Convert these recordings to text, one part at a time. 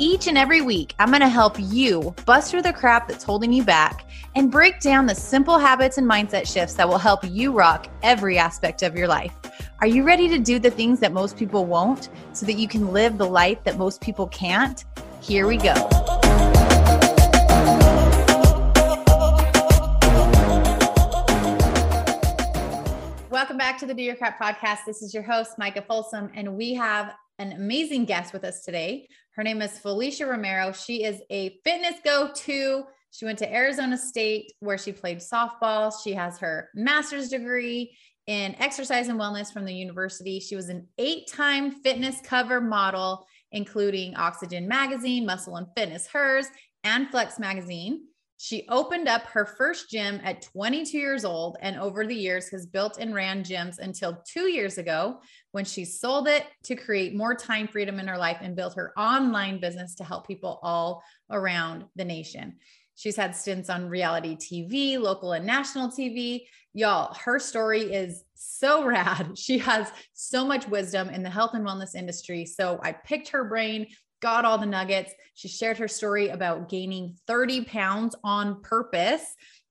Each and every week, I'm going to help you bust through the crap that's holding you back and break down the simple habits and mindset shifts that will help you rock every aspect of your life. Are you ready to do the things that most people won't so that you can live the life that most people can't? Here we go. Welcome back to the Do Your Crap podcast. This is your host, Micah Folsom, and we have an amazing guest with us today. Her name is Felicia Romero. She is a fitness go to. She went to Arizona State where she played softball. She has her master's degree in exercise and wellness from the university. She was an eight time fitness cover model, including Oxygen Magazine, Muscle and Fitness Hers, and Flex Magazine. She opened up her first gym at 22 years old and over the years has built and ran gyms until two years ago when she sold it to create more time freedom in her life and built her online business to help people all around the nation. She's had stints on reality TV, local and national TV. Y'all, her story is so rad. She has so much wisdom in the health and wellness industry. So I picked her brain got all the nuggets. She shared her story about gaining 30 pounds on purpose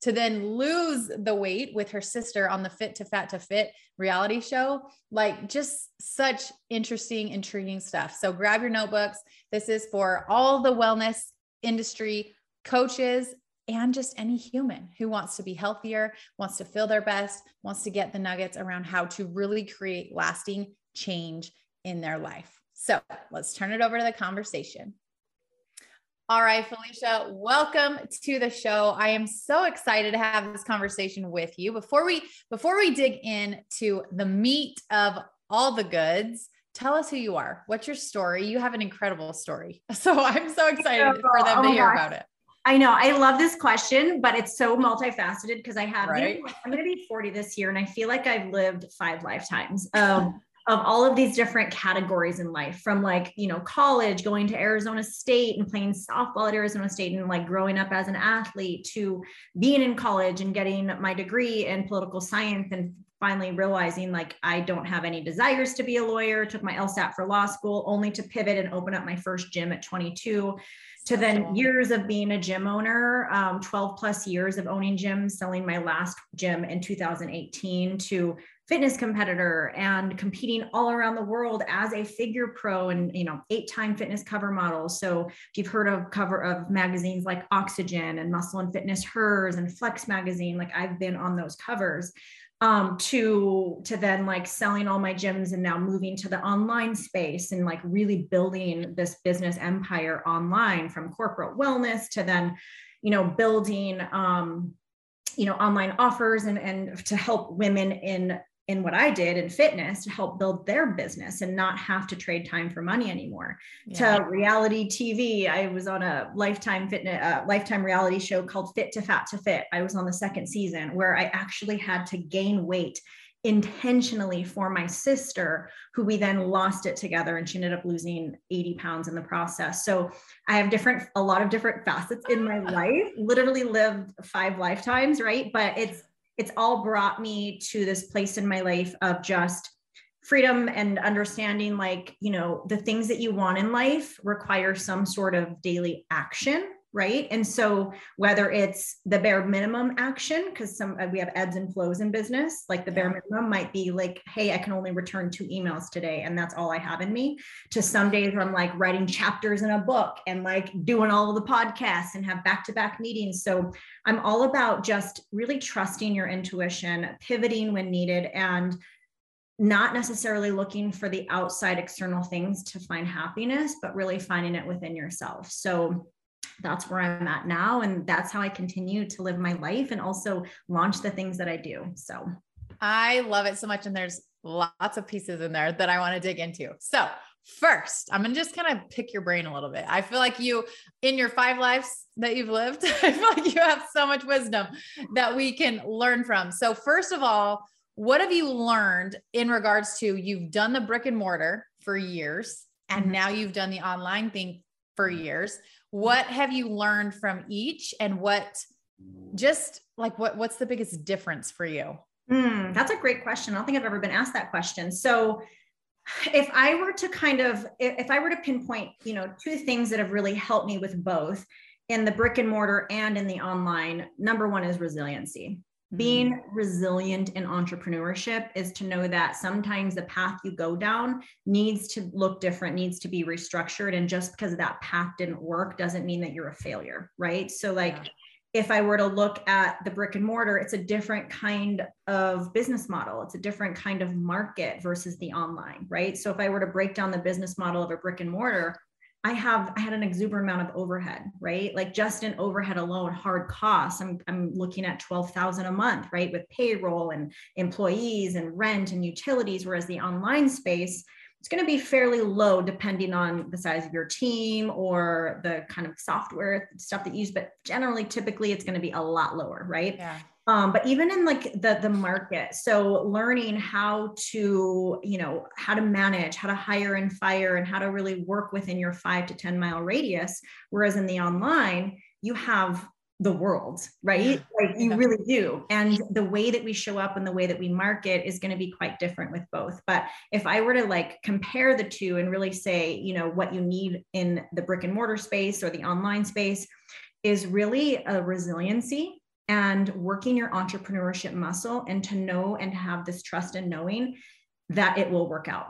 to then lose the weight with her sister on the Fit to Fat to Fit reality show. Like, just such interesting, intriguing stuff. So, grab your notebooks. This is for all the wellness industry coaches and just any human who wants to be healthier, wants to feel their best, wants to get the nuggets around how to really create lasting change in their life. So let's turn it over to the conversation. All right, Felicia, welcome to the show. I am so excited to have this conversation with you. Before we before we dig into the meat of all the goods, tell us who you are. What's your story? You have an incredible story. So I'm so excited for them to oh hear about it. I know. I love this question, but it's so multifaceted because I have right? I'm going to be 40 this year and I feel like I've lived five lifetimes. Um, of all of these different categories in life from like you know college going to arizona state and playing softball at arizona state and like growing up as an athlete to being in college and getting my degree in political science and finally realizing like i don't have any desires to be a lawyer took my lsat for law school only to pivot and open up my first gym at 22 to then years of being a gym owner, um, 12 plus years of owning gyms, selling my last gym in 2018 to fitness competitor and competing all around the world as a figure pro and you know eight time fitness cover model. So if you've heard of cover of magazines like oxygen and muscle and fitness hers and flex magazine like i've been on those covers um, to to then like selling all my gyms and now moving to the online space and like really building this business empire online from corporate wellness to then you know building um, you know online offers and and to help women in in what I did in fitness to help build their business and not have to trade time for money anymore. Yeah. To reality TV, I was on a lifetime fitness, uh, lifetime reality show called Fit to Fat to Fit. I was on the second season where I actually had to gain weight intentionally for my sister, who we then lost it together and she ended up losing 80 pounds in the process. So I have different, a lot of different facets in my life, literally lived five lifetimes, right? But it's, it's all brought me to this place in my life of just freedom and understanding like you know the things that you want in life require some sort of daily action right? And so whether it's the bare minimum action because some uh, we have ebbs and flows in business like the bare minimum might be like hey i can only return two emails today and that's all i have in me. To some days where i'm like writing chapters in a book and like doing all of the podcasts and have back-to-back meetings. So i'm all about just really trusting your intuition pivoting when needed and not necessarily looking for the outside external things to find happiness, but really finding it within yourself. So that's where I'm at now. And that's how I continue to live my life and also launch the things that I do. So I love it so much. And there's lots of pieces in there that I want to dig into. So, first, I'm going to just kind of pick your brain a little bit. I feel like you, in your five lives that you've lived, I feel like you have so much wisdom that we can learn from. So, first of all, what have you learned in regards to you've done the brick and mortar for years and mm-hmm. now you've done the online thing for years? What have you learned from each and what just like what what's the biggest difference for you? Mm, that's a great question. I don't think I've ever been asked that question. So if I were to kind of, if I were to pinpoint, you know, two things that have really helped me with both in the brick and mortar and in the online, number one is resiliency. Being mm. resilient in entrepreneurship is to know that sometimes the path you go down needs to look different, needs to be restructured. And just because that path didn't work doesn't mean that you're a failure, right? So, like, yeah if I were to look at the brick and mortar, it's a different kind of business model. It's a different kind of market versus the online, right? So if I were to break down the business model of a brick and mortar, I have I had an exuberant amount of overhead, right? Like just in overhead alone, hard costs. I'm I'm looking at 12,000 a month, right? With payroll and employees and rent and utilities. Whereas the online space, it's going to be fairly low depending on the size of your team or the kind of software stuff that you use but generally typically it's going to be a lot lower right yeah. Um, but even in like the the market so learning how to you know how to manage how to hire and fire and how to really work within your five to 10 mile radius whereas in the online you have the world, right? Like you really do. And the way that we show up and the way that we market is going to be quite different with both. But if I were to like compare the two and really say, you know, what you need in the brick and mortar space or the online space is really a resiliency and working your entrepreneurship muscle and to know and have this trust and knowing that it will work out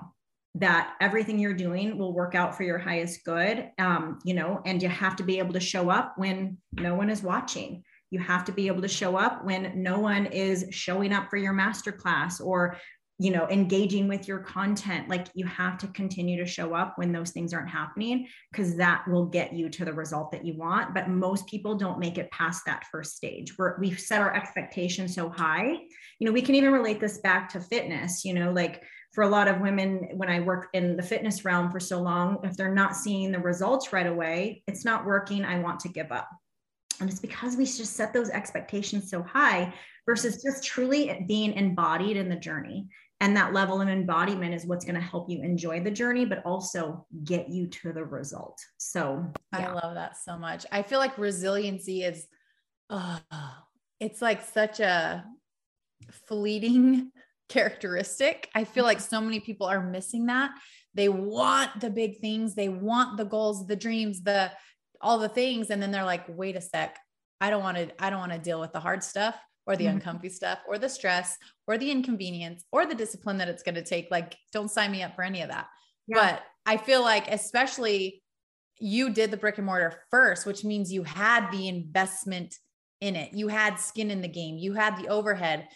that everything you're doing will work out for your highest good um, you know and you have to be able to show up when no one is watching. You have to be able to show up when no one is showing up for your masterclass or you know engaging with your content like you have to continue to show up when those things aren't happening because that will get you to the result that you want. But most people don't make it past that first stage. Where we've set our expectations so high. You know we can even relate this back to fitness you know like for a lot of women when i work in the fitness realm for so long if they're not seeing the results right away it's not working i want to give up. And it's because we just set those expectations so high versus just truly being embodied in the journey and that level of embodiment is what's going to help you enjoy the journey but also get you to the result so yeah. i love that so much i feel like resiliency is uh, it's like such a fleeting characteristic. I feel like so many people are missing that. They want the big things, they want the goals, the dreams, the all the things and then they're like, "Wait a sec. I don't want to I don't want to deal with the hard stuff or the mm-hmm. uncomfy stuff or the stress or the inconvenience or the discipline that it's going to take. Like don't sign me up for any of that." Yeah. But I feel like especially you did the brick and mortar first, which means you had the investment in it. You had skin in the game. You had the overhead.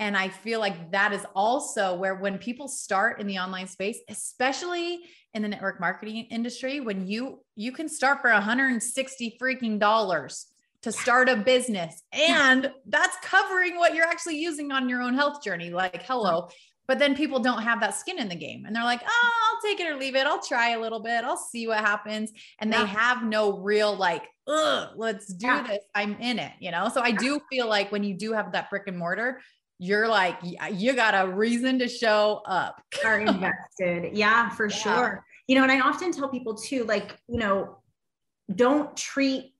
And I feel like that is also where when people start in the online space, especially in the network marketing industry, when you you can start for 160 freaking dollars to start a business. And that's covering what you're actually using on your own health journey like hello. But then people don't have that skin in the game and they're like oh i'll take it or leave it. I'll try a little bit. I'll see what happens. And yeah. they have no real like Ugh, let's do yeah. this. I'm in it you know? So i do feel like when you do have that brick and mortar you're like uh, you got a reason to show up. Are invested. Yeah for yeah. sure. You know and i often tell people too like you know don't treat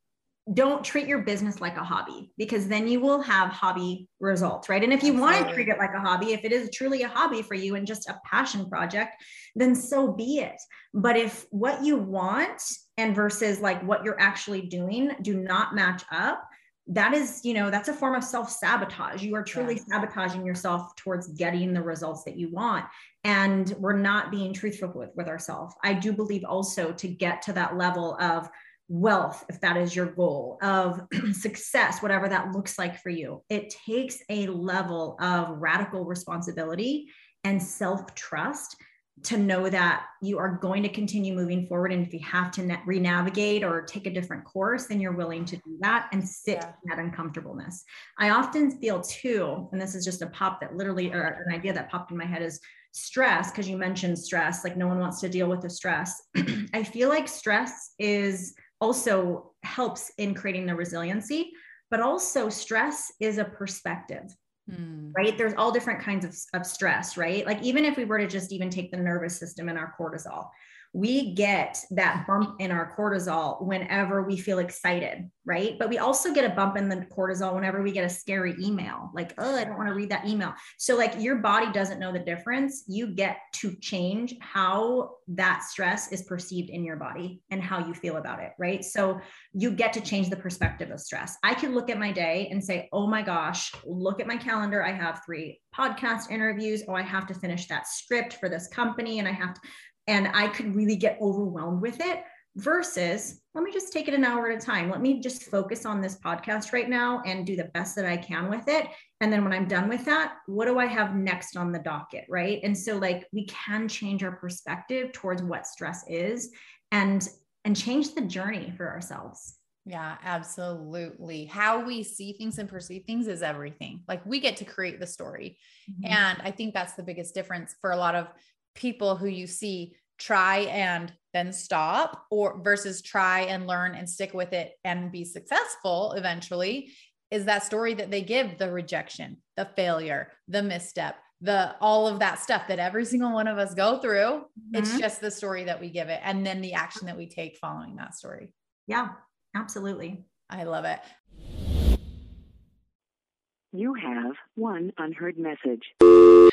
don't treat your business like a hobby because then you will have hobby results right? And if you want to treat it like a hobby if it is truly a hobby for you and just a passion project then so be it. But if what you want and versus like what you're actually doing do not match up that is you know that's a form of self-sabotage. You are truly yeah. sabotaging yourself towards getting the results that you want. And we're not being truthful with, with ourselves. I do believe also to get to that level of wealth if that is your goal of success whatever that looks like for you it takes a level of radical responsibility and self-trust to know that you are going to continue moving forward. And if you have to re-navigate or take a different course, then you're willing to do that and sit yeah. in that uncomfortableness. I often feel too, and this is just a pop that literally, or an idea that popped in my head is stress, because you mentioned stress, like no one wants to deal with the stress. I feel like stress is also helps in creating the resiliency, but also stress is a perspective. Hmm. Right. There's all different kinds of, of stress, right? Like, even if we were to just even take the nervous system and our cortisol, we get that bump in our cortisol whenever we feel excited, right? But we also get a bump in the cortisol whenever we get a scary email, like, oh, I don't want to read that email. So, like, your body doesn't know the difference. You get to change how that stress is perceived in your body and how you feel about it, right? So, you get to change the perspective of stress. I can look at my day and say, oh my gosh, look at my calendar. I have three podcast interviews. Oh, I have to finish that script for this company and I have to and I could really get overwhelmed with it versus let me just take it an hour at a time. Let me just focus on this podcast right now and do the best that I can with it. And then when I'm done with that, what do I have next on the docket? Right. And so, like, we can change our perspective towards what stress is and and change the journey for ourselves. Yeah, absolutely. How we see things and perceive things is everything. Like we get to create the story. Mm-hmm. And I think that's the biggest difference for a lot of people who you see try and then stop or versus try and learn and stick with it and be successful eventually is that story that they give the rejection, the failure, the misstep, the all of that stuff that every single one of us go through. Mm-hmm. It's just the story that we give it and then the action that we take following that story. Yeah, absolutely. I love it. You have one unheard message.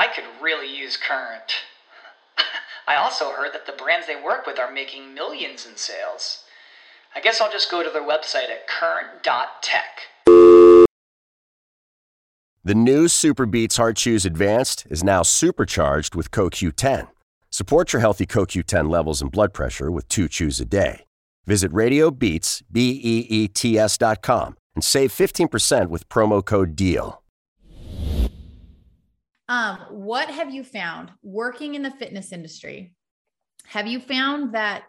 I could really use Current. I also heard that the brands they work with are making millions in sales. I guess I'll just go to their website at current.tech. The new SuperBeets Heart Chews Advanced is now supercharged with CoQ10. Support your healthy CoQ10 levels and blood pressure with two chews a day. Visit RadioBeats, B-E-E-T-S dot com and save 15% with promo code DEAL. Um, what have you found working in the fitness industry? Have you found that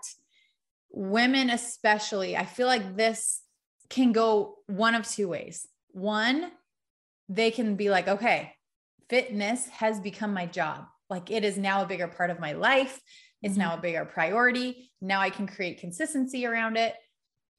women, especially, I feel like this can go one of two ways. One, they can be like, okay, fitness has become my job. Like it is now a bigger part of my life. It's mm-hmm. now a bigger priority. Now I can create consistency around it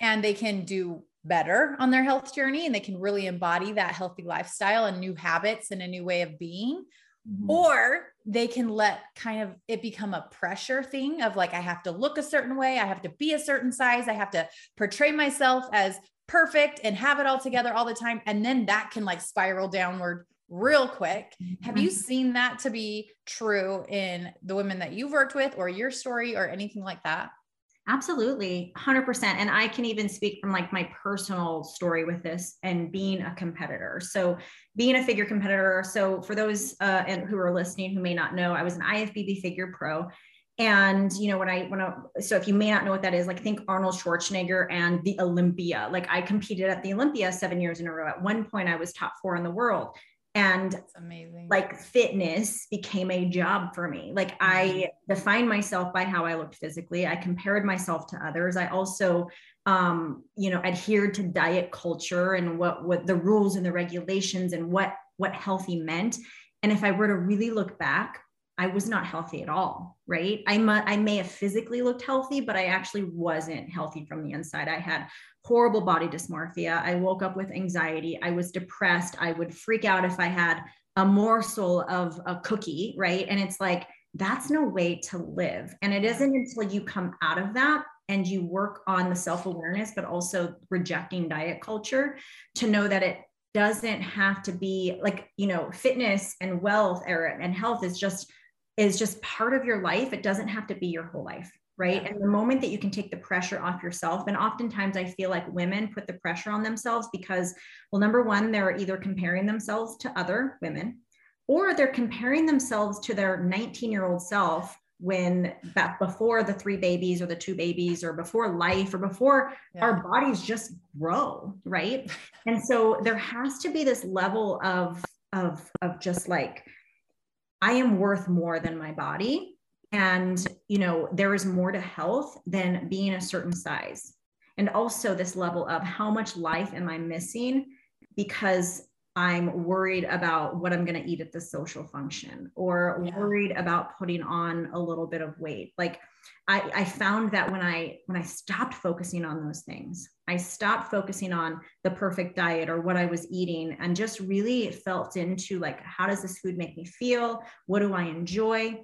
and they can do better on their health journey and they can really embody that healthy lifestyle and new habits and a new way of being. Mm-hmm. Or they can let kind of it become a pressure thing of like, I have to look a certain way, I have to be a certain size, I have to portray myself as perfect and have it all together all the time. And then that can like spiral downward real quick. Mm-hmm. Have you mm-hmm. seen that to be true in the women that you've worked with or your story or anything like that? Absolutely, 100%. And I can even speak from like my personal story with this and being a competitor. So, being a figure competitor. So, for those uh, and who are listening who may not know, I was an IFBB figure pro. And you know when I when I so if you may not know what that is, like think Arnold Schwarzenegger and the Olympia. Like I competed at the Olympia seven years in a row. At one point, I was top four in the world and That's amazing. like fitness became a job for me. Like i mm-hmm. defined myself by how i looked physically. I compared myself to others. I also um you know adhered to diet culture and what what the rules and the regulations and what what healthy meant. And if i were to really look back I was not healthy at all, right? I, mu- I may have physically looked healthy, but I actually wasn't healthy from the inside. I had horrible body dysmorphia. I woke up with anxiety. I was depressed. I would freak out if I had a morsel of a cookie, right? And it's like, that's no way to live. And it isn't until you come out of that and you work on the self awareness, but also rejecting diet culture to know that it doesn't have to be like, you know, fitness and wealth and health is just is just part of your life. It doesn't have to be your whole life right? And the moment that you can take the pressure off yourself, and oftentimes I feel like women put the pressure on themselves because, well, number one, they're either comparing themselves to other women or they're comparing themselves to their 19 year old self when back before the three babies or the two babies or before life or before yeah. our bodies just grow right and so there has to be this level of of of just like i am worth more than my body. And you know there is more to health than being a certain size. And also this level of how much life am i missing because I'm worried about what I'm going to eat at the social function or yeah. worried about putting on a little bit of weight. Like I, I found that when I when I stopped focusing on those things, I stopped focusing on the perfect diet or what I was eating and just really felt into like how does this food make me feel? What do I enjoy?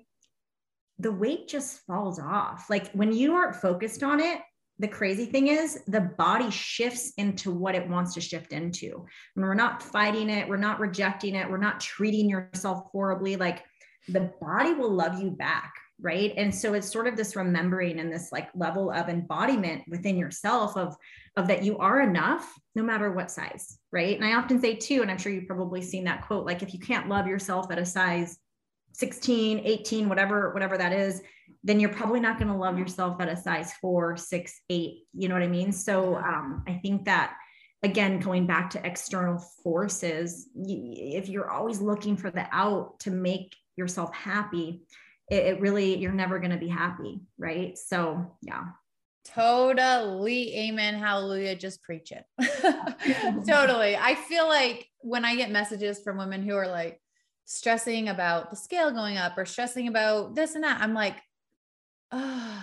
The weight just falls off. Like when you aren't focused on it, the crazy thing is the body shifts into what it wants to shift into. And we're not fighting it, we're not rejecting it, we're not treating yourself horribly. Like the body will love you back. Right. And so it's sort of this remembering and this like level of embodiment within yourself of, of that you are enough no matter what size. Right. And I often say too, and I'm sure you've probably seen that quote, like if you can't love yourself at a size 16, 18, whatever, whatever that is, then you're probably not going to love yourself at a size four, six, eight. You know what I mean? So um, I think that again, going back to external forces, if you're always looking for the out to make yourself happy, it, it really, you're never going to be happy. Right. So yeah. Totally. Amen. Hallelujah. Just preach it. totally. I feel like when I get messages from women who are like stressing about the scale going up or stressing about this and that, I'm like, oh,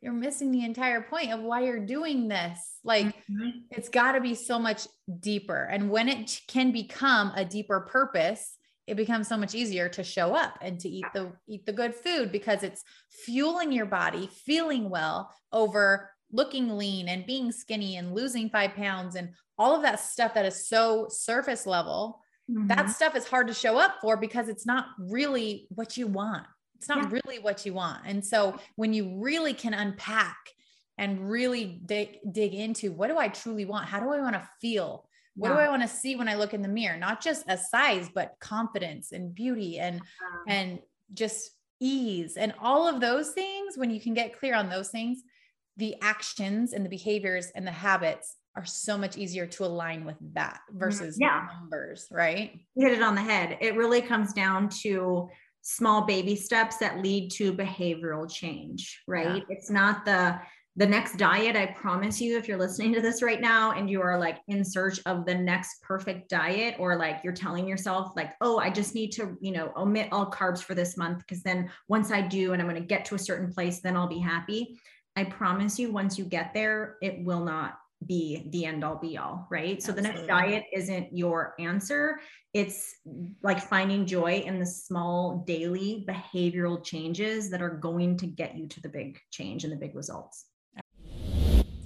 you're missing the entire point of why you're doing this. Like mm-hmm. it's got to be so much deeper. And when it can become a deeper purpose, it becomes so much easier to show up and to eat the eat the good food because it's fueling your body, feeling well over looking lean and being skinny and losing 5 pounds and all of that stuff that is so surface level. Mm-hmm. That stuff is hard to show up for because it's not really what you want it's not yeah. really what you want. And so when you really can unpack and really dig, dig into what do I truly want? How do I want to feel? What yeah. do I want to see when I look in the mirror? Not just a size, but confidence and beauty and and just ease and all of those things. When you can get clear on those things, the actions and the behaviors and the habits are so much easier to align with that mm-hmm. versus yeah. numbers, right? You hit it on the head. It really comes down to small baby steps that lead to behavioral change, right? Yeah. It's not the the next diet i promise you if you're listening to this right now and you are like in search of the next perfect diet or like you're telling yourself like oh i just need to you know omit all carbs for this month because then once i do and i'm going to get to a certain place then i'll be happy i promise you once you get there it will not be the end all be all, right? So Absolutely. the next diet isn't your answer. It's like finding joy in the small daily behavioral changes that are going to get you to the big change and the big results.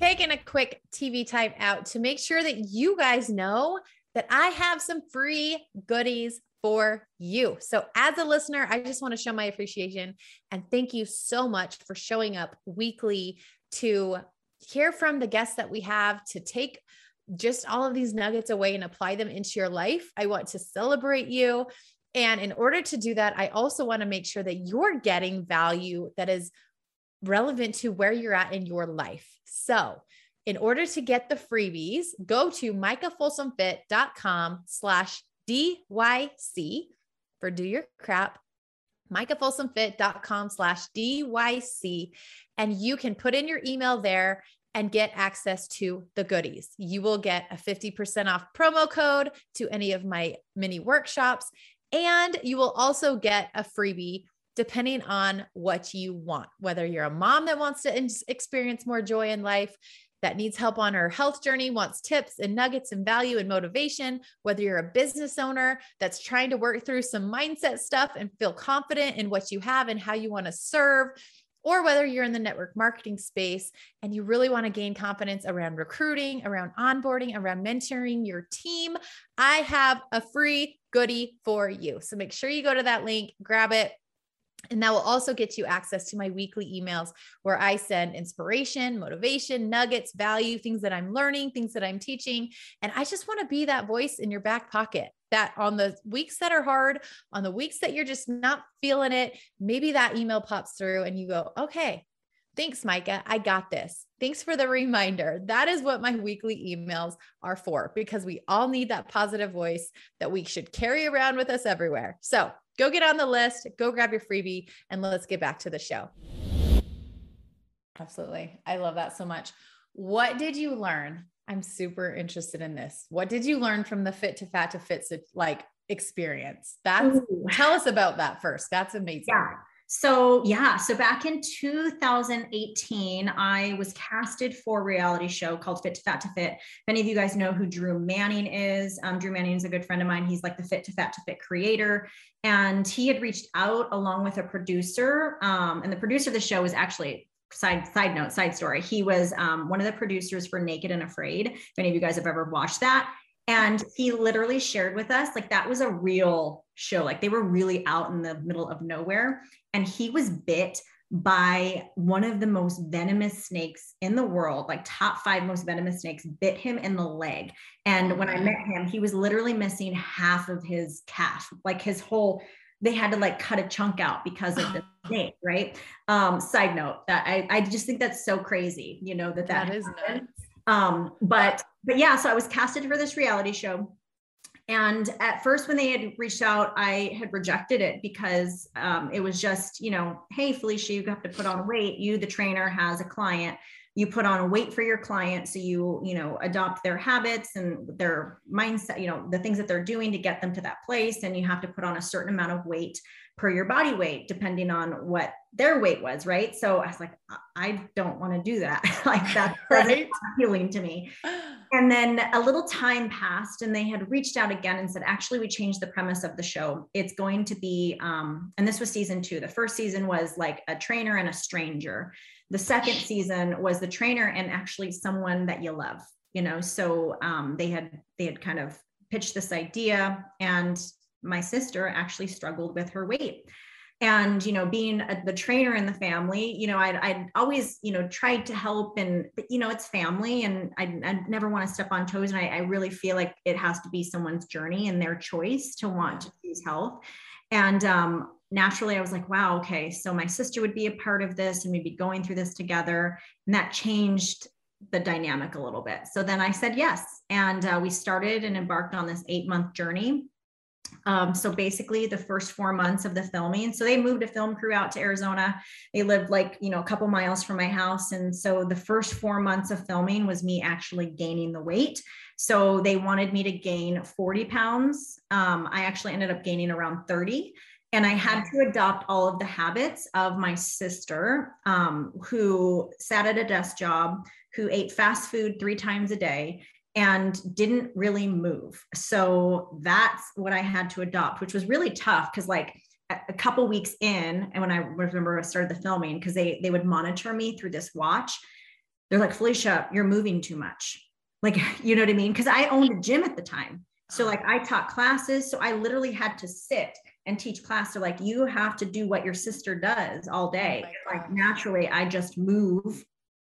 Taking a quick TV type out to make sure that you guys know that I have some free goodies for you. So, as a listener, I just want to show my appreciation and thank you so much for showing up weekly to hear from the guests that we have to take just all of these nuggets away and apply them into your life. I want to celebrate you. And in order to do that, I also want to make sure that you're getting value that is relevant to where you're at in your life. So, in order to get the freebies, go to micahfolsomfit.com slash DYC for do your crap micahfolsomfit.com slash DYC. And you can put in your email there and get access to the goodies. You will get a 50% off promo code to any of my mini workshops. And you will also get a freebie depending on what you want, whether you're a mom that wants to experience more joy in life, that needs help on her health journey, wants tips and nuggets and value and motivation, whether you're a business owner that's trying to work through some mindset stuff and feel confident in what you have and how you want to serve, or whether you're in the network marketing space and you really want to gain confidence around recruiting, around onboarding, around mentoring your team, I have a free goodie for you. So make sure you go to that link, grab it, and that will also get you access to my weekly emails where I send inspiration, motivation, nuggets, value, things that I'm learning, things that I'm teaching. And I just want to be that voice in your back pocket. that on the weeks that are hard, on the weeks that you're just not feeling it, maybe that email pops through and you go, okay, thanks, Micah. I got this. Thanks for the reminder. That is what my weekly emails are for because we all need that positive voice that we should carry around with us everywhere. So go get on the list, go grab your freebie, and let's get back to the show. Absolutely. I love that so much. What did you learn? I'm super interested in this. What did you learn from the fit to fat to fit like experience? That's Ooh. tell us about that first. That's amazing. Yeah. So, yeah, so back in 2018, I was casted for a reality show called Fit to Fat to Fit. If any of you guys know who Drew Manning is, um, Drew Manning is a good friend of mine. He's like the Fit to Fat to Fit creator. And he had reached out along with a producer. Um, and the producer of the show was actually side side note side story he was um, one of the producers for naked and afraid if any of you guys have ever watched that and he literally shared with us like that was a real show like they were really out in the middle of nowhere and he was bit by one of the most venomous snakes in the world, like top five most venomous snakes, bit him in the leg. And when I met him, he was literally missing half of his calf, like his whole they had to like cut a chunk out because of the snake, right? Um, side note that I, I just think that's so crazy, you know, that that, that is nuts. Um, but but yeah, so I was casted for this reality show. And at first, when they had reached out, I had rejected it because um, it was just, you know, hey, Felicia, you have to put on weight. You, the trainer, has a client you put on weight for your client so you you know adopt their habits and their mindset you know the things that they're doing to get them to that place and you have to put on a certain amount of weight per your body weight depending on what their weight was right? So i was like i don't want to do that. Like that's right? appealing to me. And then a little time passed and they had reached out again and said actually we changed the premise of the show. It's going to be um, and this was season two. The first season was like a trainer and a stranger. The second season was the trainer and actually someone that you love you know? So um, they had they had kind of pitched this idea and my sister actually struggled with her weight and you know being a, the trainer in the family you know I'd, I'd always you know tried to help and but you know it's family and i i never want to step on toes and I, I really feel like it has to be someone's journey and their choice to want to choose health and um, naturally I was like, wow, okay, so my sister would be a part of this and we'd be going through this together. And that changed the dynamic a little bit. So then I said yes. And uh, we started and embarked on this eight month journey. Um, so basically, the first four months of the filming. So they moved a film crew out to Arizona. They lived like, you know, a couple miles from my house. And so the first four months of filming was me actually gaining the weight. So they wanted me to gain 40 pounds. Um, I actually ended up gaining around 30 and I had to adopt all of the habits of my sister, um, who sat at a desk job, who ate fast food three times a day, and didn't really move. So that's what I had to adopt, which was really tough because, like, a couple weeks in, and when I remember I started the filming, because they they would monitor me through this watch. They're like, Felicia, you're moving too much. Like, you know what I mean? Because I owned a gym at the time. So uh-huh. like I taught classes. So I literally had to sit and teach class. So like you have to do what your sister does all day. Oh like naturally, I just move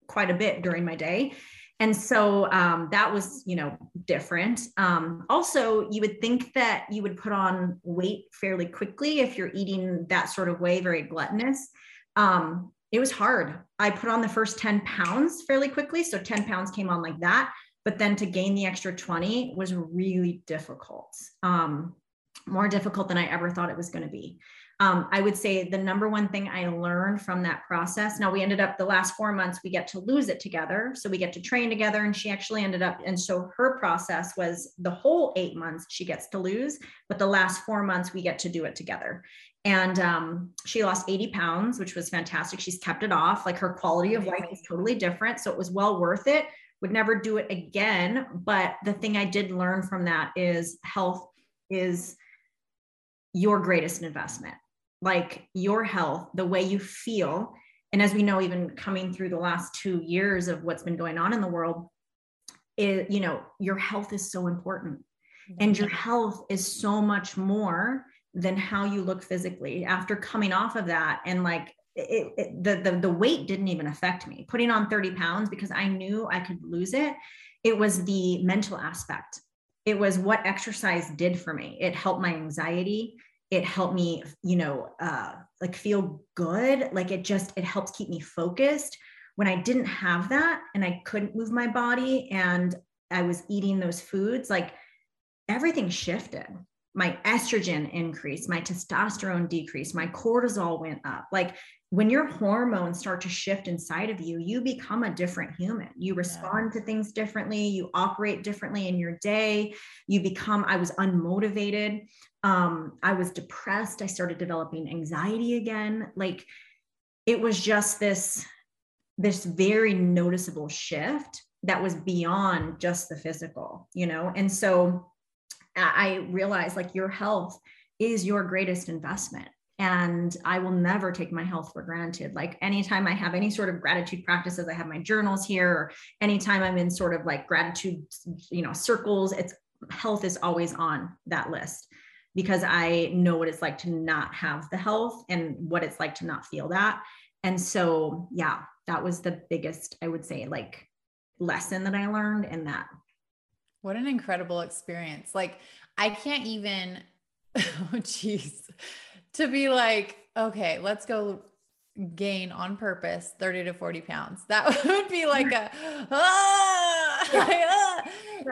quite a bit during my day. And so um, that was, you know, different. Um, also, you would think that you would put on weight fairly quickly if you're eating that sort of way, very gluttonous. Um, it was hard. I put on the first 10 pounds fairly quickly. So 10 pounds came on like that. But then to gain the extra 20 was really difficult. Um, more difficult than I ever thought it was going to be. Um, I would say the number one thing I learned from that process. Now we ended up the last four months we get to lose it together, so we get to train together, and she actually ended up. And so her process was the whole eight months she gets to lose, but the last four months we get to do it together. And um, she lost 80 pounds, which was fantastic. She's kept it off. Like her quality of life is totally different, so it was well worth it. Would never do it again. But the thing I did learn from that is health is your greatest investment like your health the way you feel. And as we know even coming through the last two years of what's been going on in the world it, you know your health is so important. And your health is so much more than how you look physically. After coming off of that and like it, it, the, the the weight didn't even affect me. Putting on 30 pounds because i knew i could lose it it was the mental aspect it was what exercise did for me. It helped my anxiety. It helped me, you know, uh, like feel good. Like it just, it helps keep me focused. When I didn't have that and I couldn't move my body and I was eating those foods, like everything shifted. My estrogen increased, my testosterone decreased, my cortisol went up. Like when your hormones start to shift inside of you, you become a different human. You respond yeah. to things differently, you operate differently in your day. You become, I was unmotivated. Um, I was depressed. I started developing anxiety again. Like it was just this, this very noticeable shift that was beyond just the physical, you know? And so I realized like your health is your greatest investment and I will never take my health for granted. Like anytime I have any sort of gratitude practices, I have my journals here, or anytime I'm in sort of like gratitude, you know, circles, it's health is always on that list because I know what it's like to not have the health and what it's like to not feel that. And so, yeah, that was the biggest, I would say, like lesson that I learned in that. What an incredible experience. Like, I can't even, oh, jeez to be like, okay, let's go gain on purpose 30 to 40 pounds. That would be like a, ah, ah.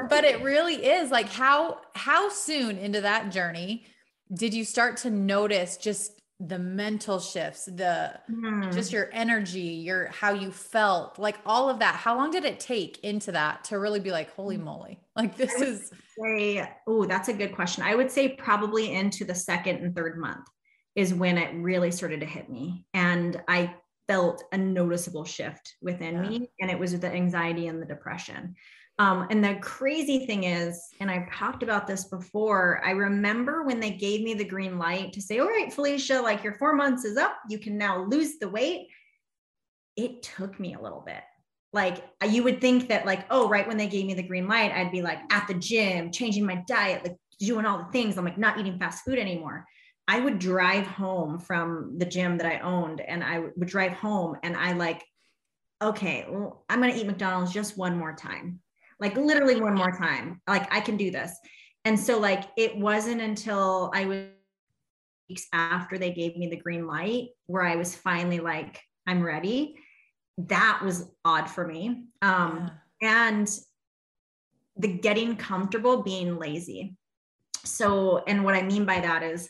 but it really is like how, how soon into that journey did you start to notice just the mental shifts, the, mm. just your energy, your, how you felt like all of that. How long did it take into that to really be like, holy moly, like this is say, oh, that's a good question. I would say probably into the second and third month is when it really started to hit me. And I felt a noticeable shift within yeah. me. And it was the anxiety and the depression. Um, and the crazy thing is, and I've talked about this before, I remember when they gave me the green light to say, all right, Felicia, like your four months is up, you can now lose the weight. It took me a little bit. Like you would think that, like, oh, right when they gave me the green light, I'd be like at the gym, changing my diet, like doing all the things. I'm like not eating fast food anymore. I would drive home from the gym that I owned and I would drive home and I like, okay, well, I'm going to eat McDonald's just one more time. Like literally one more time. Like I can do this. And so like it wasn't until I was weeks after they gave me the green light where I was finally like, I'm ready. That was odd for me. Um, yeah. and the getting comfortable being lazy. So, and what I mean by that is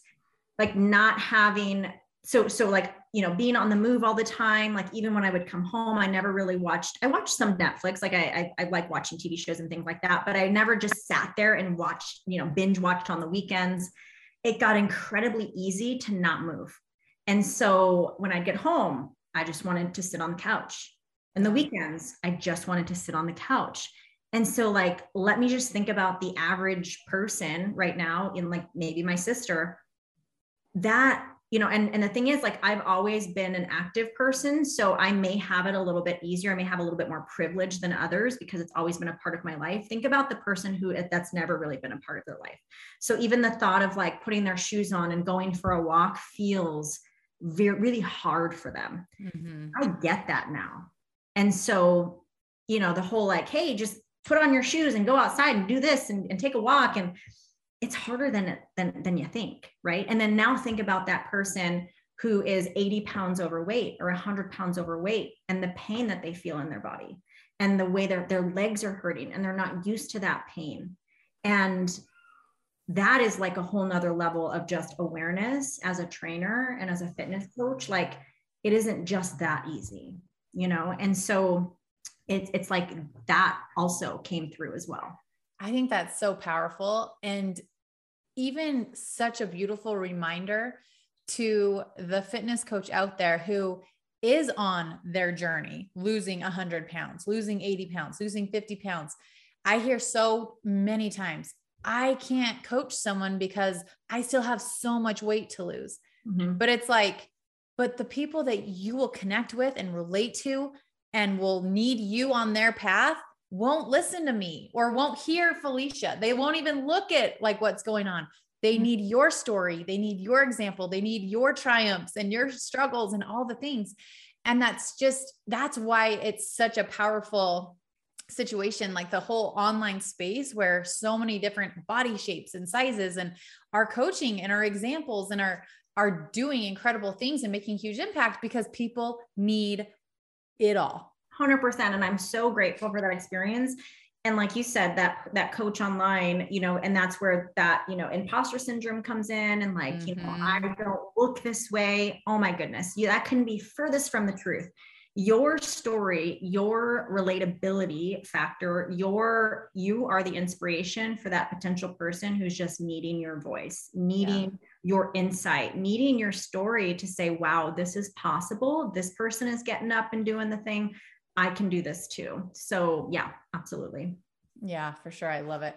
like not having so so like you know being on the move all the time. Like even when i would come home i never really watched i watched some netflix. Like i i, I like watching tv shows and things like that but i never just sat there and watched you know binge watched on the weekends. It got incredibly easy to not move. And so when I'd get home i just wanted to sit on the couch. And the weekends i just wanted to sit on the couch. And so like let me just think about the average person right now in like maybe my sister. That you know and and the thing is like i've always been an active person so i may have it a little bit easier i may have a little bit more privilege than others because it's always been a part of my life. Think about the person who that's never really been a part of their life. So even the thought of like putting their shoes on and going for a walk feels very really hard for them. Mm-hmm. i get that now. And so you know the whole like hey just put on your shoes and go outside and do this and, and take a walk and it's harder than than than you think right? And then now think about that person who is 80 pounds overweight or 100 pounds overweight and the pain that they feel in their body and the way their, their legs are hurting and they're not used to that pain. And that is like a whole nother level of just awareness as a trainer and as a fitness coach. Like it isn't just that easy you know? And so it's it's like that also came through as well I think that's so powerful and even such a beautiful reminder to the fitness coach out there who is on their journey, losing 100 pounds, losing 80 pounds, losing 50 pounds. I hear so many times, I can't coach someone because I still have so much weight to lose. Mm-hmm. But it's like, but the people that you will connect with and relate to and will need you on their path won't listen to me or won't hear Felicia. They won't even look at like what's going on. They mm-hmm. need your story. They need your example. They need your triumphs and your struggles and all the things. And that's just, that's why it's such a powerful situation like the whole online space where so many different body shapes and sizes and our coaching and our examples and our are doing incredible things and making huge impact because people need it all 100% and i'm so grateful for that experience and like you said that that coach online you know and that's where that you know imposter syndrome comes in and like mm-hmm. you know i mm-hmm. don't look this way oh my goodness yeah, that can be furthest from the truth your story your relatability factor your you are the inspiration for that potential person who's just needing your voice needing yeah. your insight needing your story to say wow this is possible this person is getting up and doing the thing i can do this too. So yeah absolutely. Yeah for sure. I love it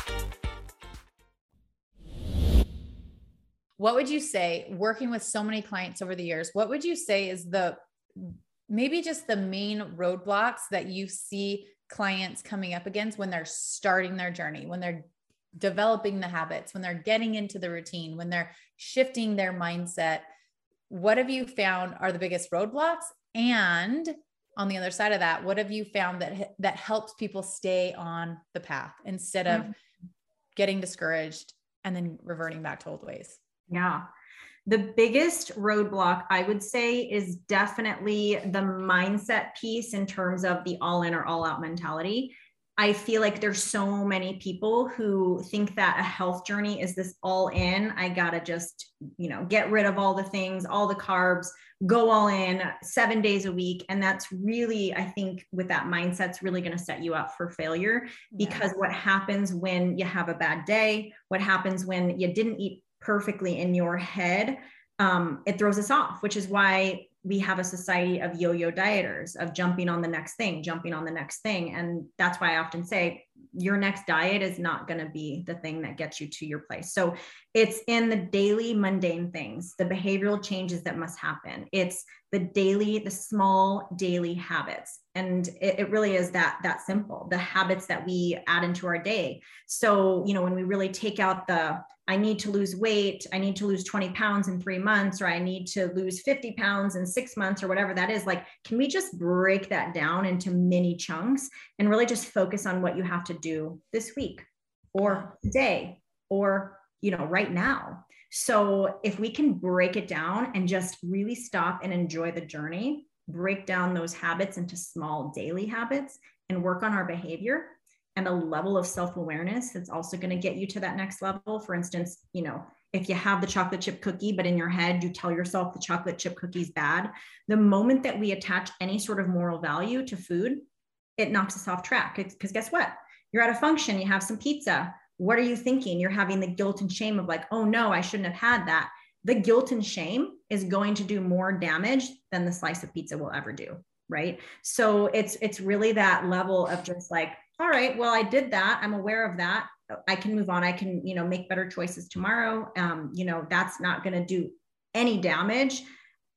What would you say working with so many clients over the years what would you say is the maybe just the main roadblocks that you see clients coming up against when they're starting their journey when they're developing the habits when they're getting into the routine when they're shifting their mindset? What have you found are the biggest roadblocks? And on the other side of that what have you found that that helps people stay on the path instead of mm-hmm. getting discouraged and then reverting back to old ways yeah. The biggest roadblock I would say is definitely the mindset piece in terms of the all in or all out mentality. I feel like there's so many people who think that a health journey is this all in. I got to just, you know, get rid of all the things, all the carbs, go all in seven days a week. And that's really, I think, with that mindset's really going to set you up for failure because what happens when you have a bad day, what happens when you didn't eat perfectly in your head, um, it throws us off, which is why we have a society of yo-yo dieters of jumping on the next thing jumping on the next thing. And that's why i often say your next diet is not going to be the thing that gets you to your place. So it's in the daily mundane things the behavioral changes that must happen. It's the daily the small daily habits. And it, it, really is that that simple the habits that we add into our day. So you know when we really take out the i need to lose weight i need to lose 20 pounds in three months or i need to lose 50 pounds in six months or whatever that is like can we just break that down into mini chunks and really just focus on what you have to do this week or today or you know right now? So if we can break it down and just really stop and enjoy the journey break down those habits into small daily habits and work on our behavior and a level of self-awareness that's also going to get you to that next level. For instance you know if you have the chocolate chip cookie but in your head you tell yourself the chocolate chip cookie is bad the moment that we attach any sort of moral value to food it knocks us off track. Because guess what? You're at a function you have some pizza. What are you thinking? You're having the guilt and shame of like oh no i shouldn't have had that. The guilt and shame is going to do more damage than the slice of pizza will ever do right? So it's it's really that level of just like all right well i did that. I'm aware of that. I can move on. I can you know make better choices tomorrow. Um you know that's not going to do any damage.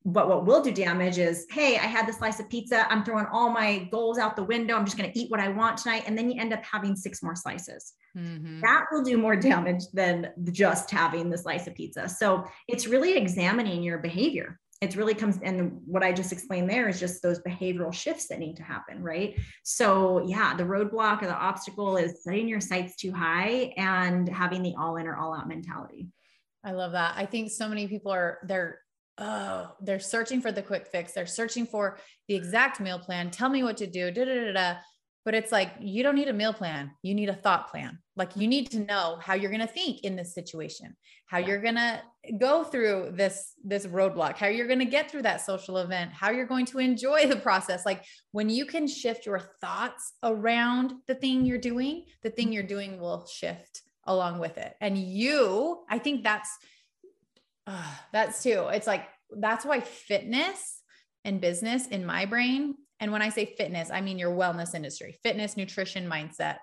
But what will do damage is hey i had the slice of pizza. I'm throwing all my goals out the window. I'm just going to eat what i want tonight. And then you end up having six more slices. Mm-hmm. that will do more damage than just having the slice of pizza. So it's really examining your behavior it really comes and what i just explained there is just those behavioral shifts that need to happen right so yeah the roadblock or the obstacle is setting your sights too high and having the all in or all out mentality i love that i think so many people are they're oh, they're searching for the quick fix. They're searching for the exact meal plan. Tell me what to do. Da, da, da, da. but it's like you don't need a meal plan you need a thought plan like you need to know how you're going to think in this situation how you're going to go through this this roadblock how you're going to get through that social event how you're going to enjoy the process. Like when you can shift your thoughts around the thing you're doing the thing you're doing will shift along with it. And you i think that's uh, that's too it's like that's why fitness and business in my brain and when I say fitness, I mean your wellness industry, fitness, nutrition, mindset.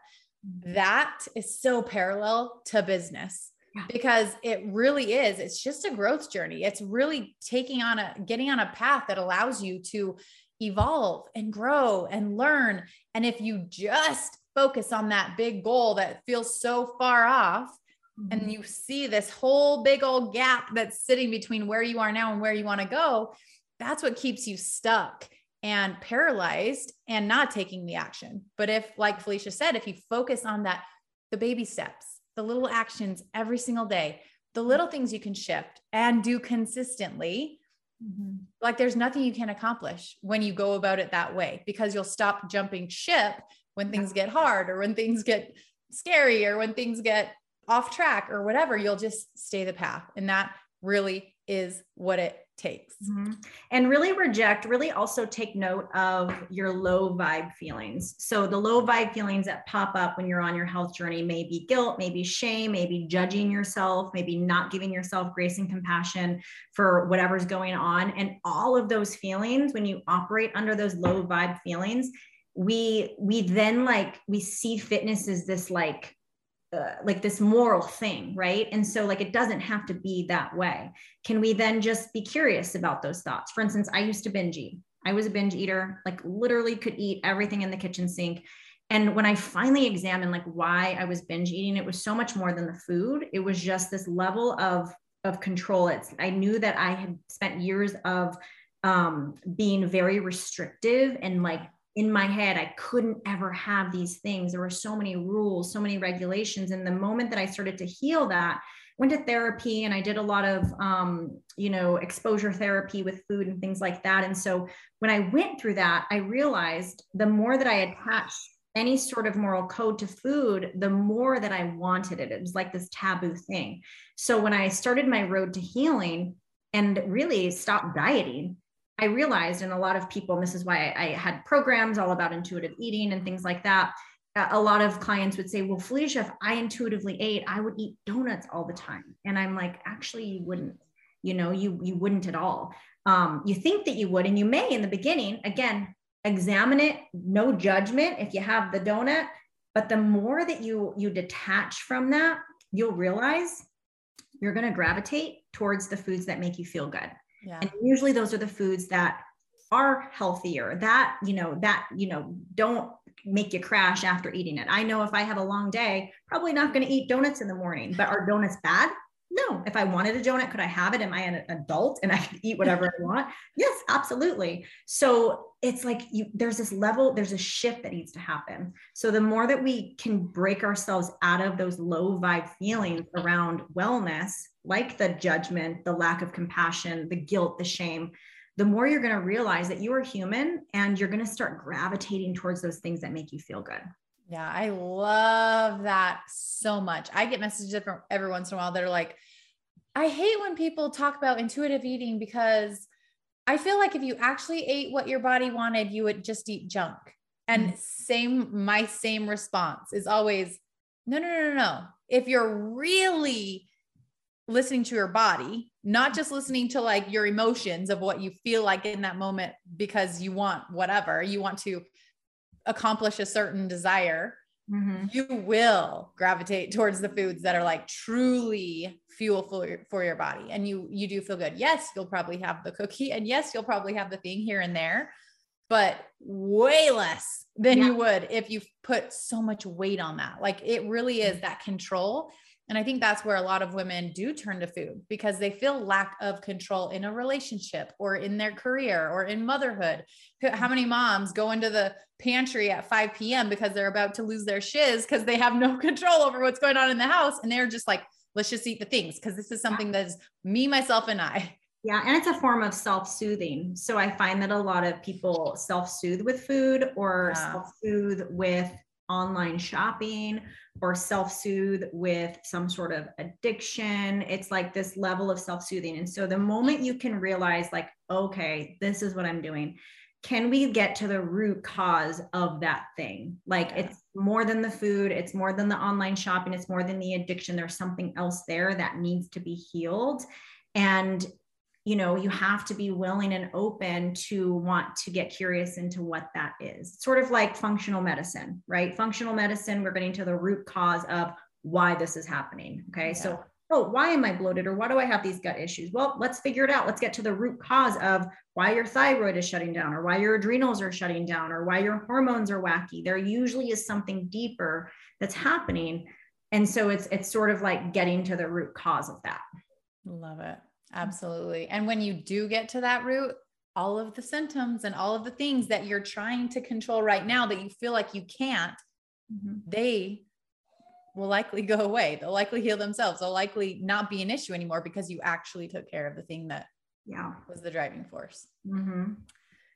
Mm-hmm. That is so parallel to business yeah. because it really is. It's just a growth journey. It's really taking on a getting on a path that allows you to evolve and grow and learn. And if you just focus on that big goal that feels so far off, mm-hmm. and you see this whole big old gap that's sitting between where you are now and where you want to go, that's what keeps you stuck and paralyzed and not taking the action. But if, like Felicia said, if you focus on that, the baby steps, the little actions every single day, the little things you can shift and do consistently, mm-hmm. like there's nothing you can accomplish when you go about it that way because you'll stop jumping ship when things get hard or when things get scary or when things get off track or whatever. You'll just stay the path. And that really is what it takes. Mm-hmm. And really reject, really also take note of your low vibe feelings. So the low vibe feelings that pop up when you're on your health journey may be guilt, maybe shame, maybe judging yourself, maybe not giving yourself grace and compassion for whatever's going on. And all of those feelings, when you operate under those low vibe feelings, we we then like we see fitness as this like uh, like this moral thing, right? And so, like, it doesn't have to be that way. Can we then just be curious about those thoughts? For instance, I used to binge eat. I was a binge eater, like, literally could eat everything in the kitchen sink. And when I finally examined like why I was binge eating, it was so much more than the food. It was just this level of of control. It's I knew that I had spent years of um, being very restrictive and like in my head i couldn't ever have these things. There were so many rules so many regulations. And the moment that i started to heal that went to therapy and i did a lot of um, you know exposure therapy with food and things like that. And so when i went through that i realized the more that i attached any sort of moral code to food the more that i wanted it. It was like this taboo thing. So when i started my road to healing and really stopped dieting I realized, and a lot of people, and this is why I, I had programs all about intuitive eating and things like that. A lot of clients would say, Well, Felicia, if I intuitively ate, I would eat donuts all the time. And I'm like, Actually, you wouldn't. You know, you you wouldn't at all. Um, you think that you would, and you may in the beginning. Again, examine it, no judgment if you have the donut. But the more that you you detach from that, you'll realize you're going to gravitate towards the foods that make you feel good. Yeah. And usually those are the foods that are healthier that, you know, that, you know, don't make you crash after eating it. I know if I have a long day, probably not going to eat donuts in the morning, but are donuts bad? No. If I wanted a donut, could I have it? Am I an adult and I can eat whatever I want? Yes, absolutely. So it's like you there's this level, there's a shift that needs to happen. So the more that we can break ourselves out of those low vibe feelings around wellness, like the judgment, the lack of compassion, the guilt, the shame, the more you're going to realize that you are human and you're going to start gravitating towards those things that make you feel good. Yeah, I love that so much. I get messages from every once in a while that are like, I hate when people talk about intuitive eating because I feel like if you actually ate what your body wanted, you would just eat junk. And mm-hmm. same, my same response is always, no, no, no, no, no. If you're really listening to your body, not just listening to like your emotions of what you feel like in that moment because you want whatever, you want to accomplish a certain desire, mm-hmm. you will gravitate towards the foods that are like truly fuel for your, for your body and you you do feel good. Yes, you'll probably have the cookie and yes, you'll probably have the thing here and there, but way less than yeah. you would if you put so much weight on that. Like it really is that control and I think that's where a lot of women do turn to food because they feel lack of control in a relationship or in their career or in motherhood. How many moms go into the pantry at 5 p.m. because they're about to lose their shiz because they have no control over what's going on in the house and they're just like, let's just eat the things because this is something that's me, myself, and I. Yeah, and it's a form of self-soothing. So I find that a lot of people self-soothe with food or yeah. self-soothe with online shopping or self-soothe with some sort of addiction. It's like this level of self-soothing. And so the moment you can realize like, okay, this is what I'm doing, can we get to the root cause of that thing? Like yeah. it's more than the food, it's more than the online shopping, it's more than the addiction. There's something else there that needs to be healed. And you know, you have to be willing and open to want to get curious into what that is. Sort of like functional medicine, right? Functional medicine, we're getting to the root cause of why this is happening. Okay. Yeah. So oh, why am I bloated or why do I have these gut issues? Well, let's figure it out. Let's get to the root cause of why your thyroid is shutting down or why your adrenals are shutting down or why your hormones are wacky. There usually is something deeper that's happening. And so it's it's sort of like getting to the root cause of that. Love it. Absolutely. And when you do get to that root, all of the symptoms and all of the things that you're trying to control right now that you feel like you can't, mm-hmm. they will likely go away. They'll likely heal themselves. They'll likely not be an issue anymore because you actually took care of the thing that yeah was the driving force. Mm-hmm.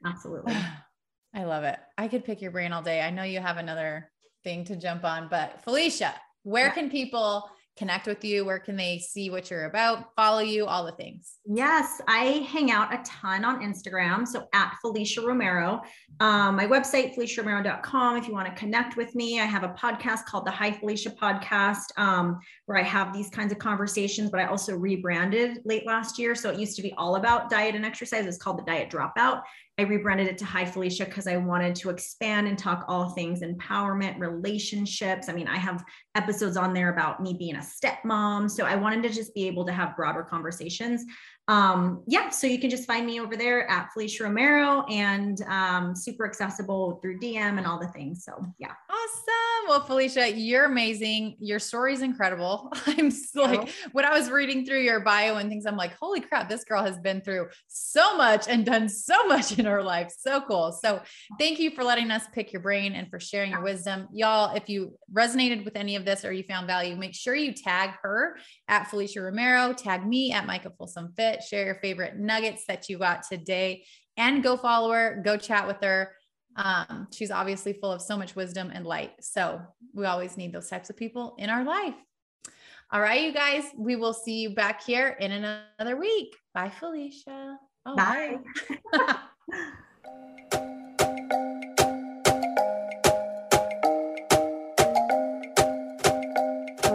Absolutely. I love it. I could pick your brain all day. I know you have another thing to jump on, but Felicia, where yeah. can people connect with you? Where can they see what you're about, follow you, all the things? Yes, I hang out a ton on Instagram. So at Felicia Romero. Um, my website, FeliciaRomero.com. If you want to connect with me, I have a podcast called the Hi Felicia Podcast, um, where I have these kinds of conversations, but I also rebranded late last year. So it used to be all about diet and exercise. It's called the Diet Dropout. I rebranded it to Hi Felicia because I wanted to expand and talk all things empowerment, relationships. I mean, I have episodes on there about me being a stepmom. So I wanted to just be able to have broader conversations um, yeah, so you can just find me over there at Felicia Romero and um, super accessible through DM and all the things. So yeah. Awesome. Well, Felicia, you're amazing. Your story is incredible. I'm like, when I was reading through your bio and things, I'm like, holy crap, this girl has been through so much and done so much in her life. So cool. So thank you for letting us pick your brain and for sharing your wisdom. Y'all, if you resonated with any of this or you found value, make sure you tag her at Felicia Romero, tag me at Micah Folsom Fit share your favorite nuggets that you got today, and go follow her, go chat with her. Um, she's obviously full of so much wisdom and light. So we always need those types of people in our life. All right, you guys, we will see you back here in another week. Bye, Felicia. Oh, bye. bye.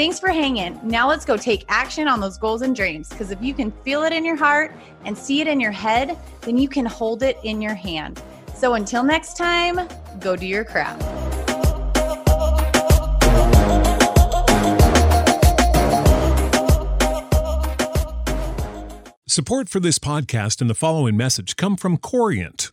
Thanks for hanging. Now let's go take action on those goals and dreams because if you can feel it in your heart and see it in your head, then you can hold it in your hand. So until next time, go do your crap. Support for this podcast and the following message come from Corient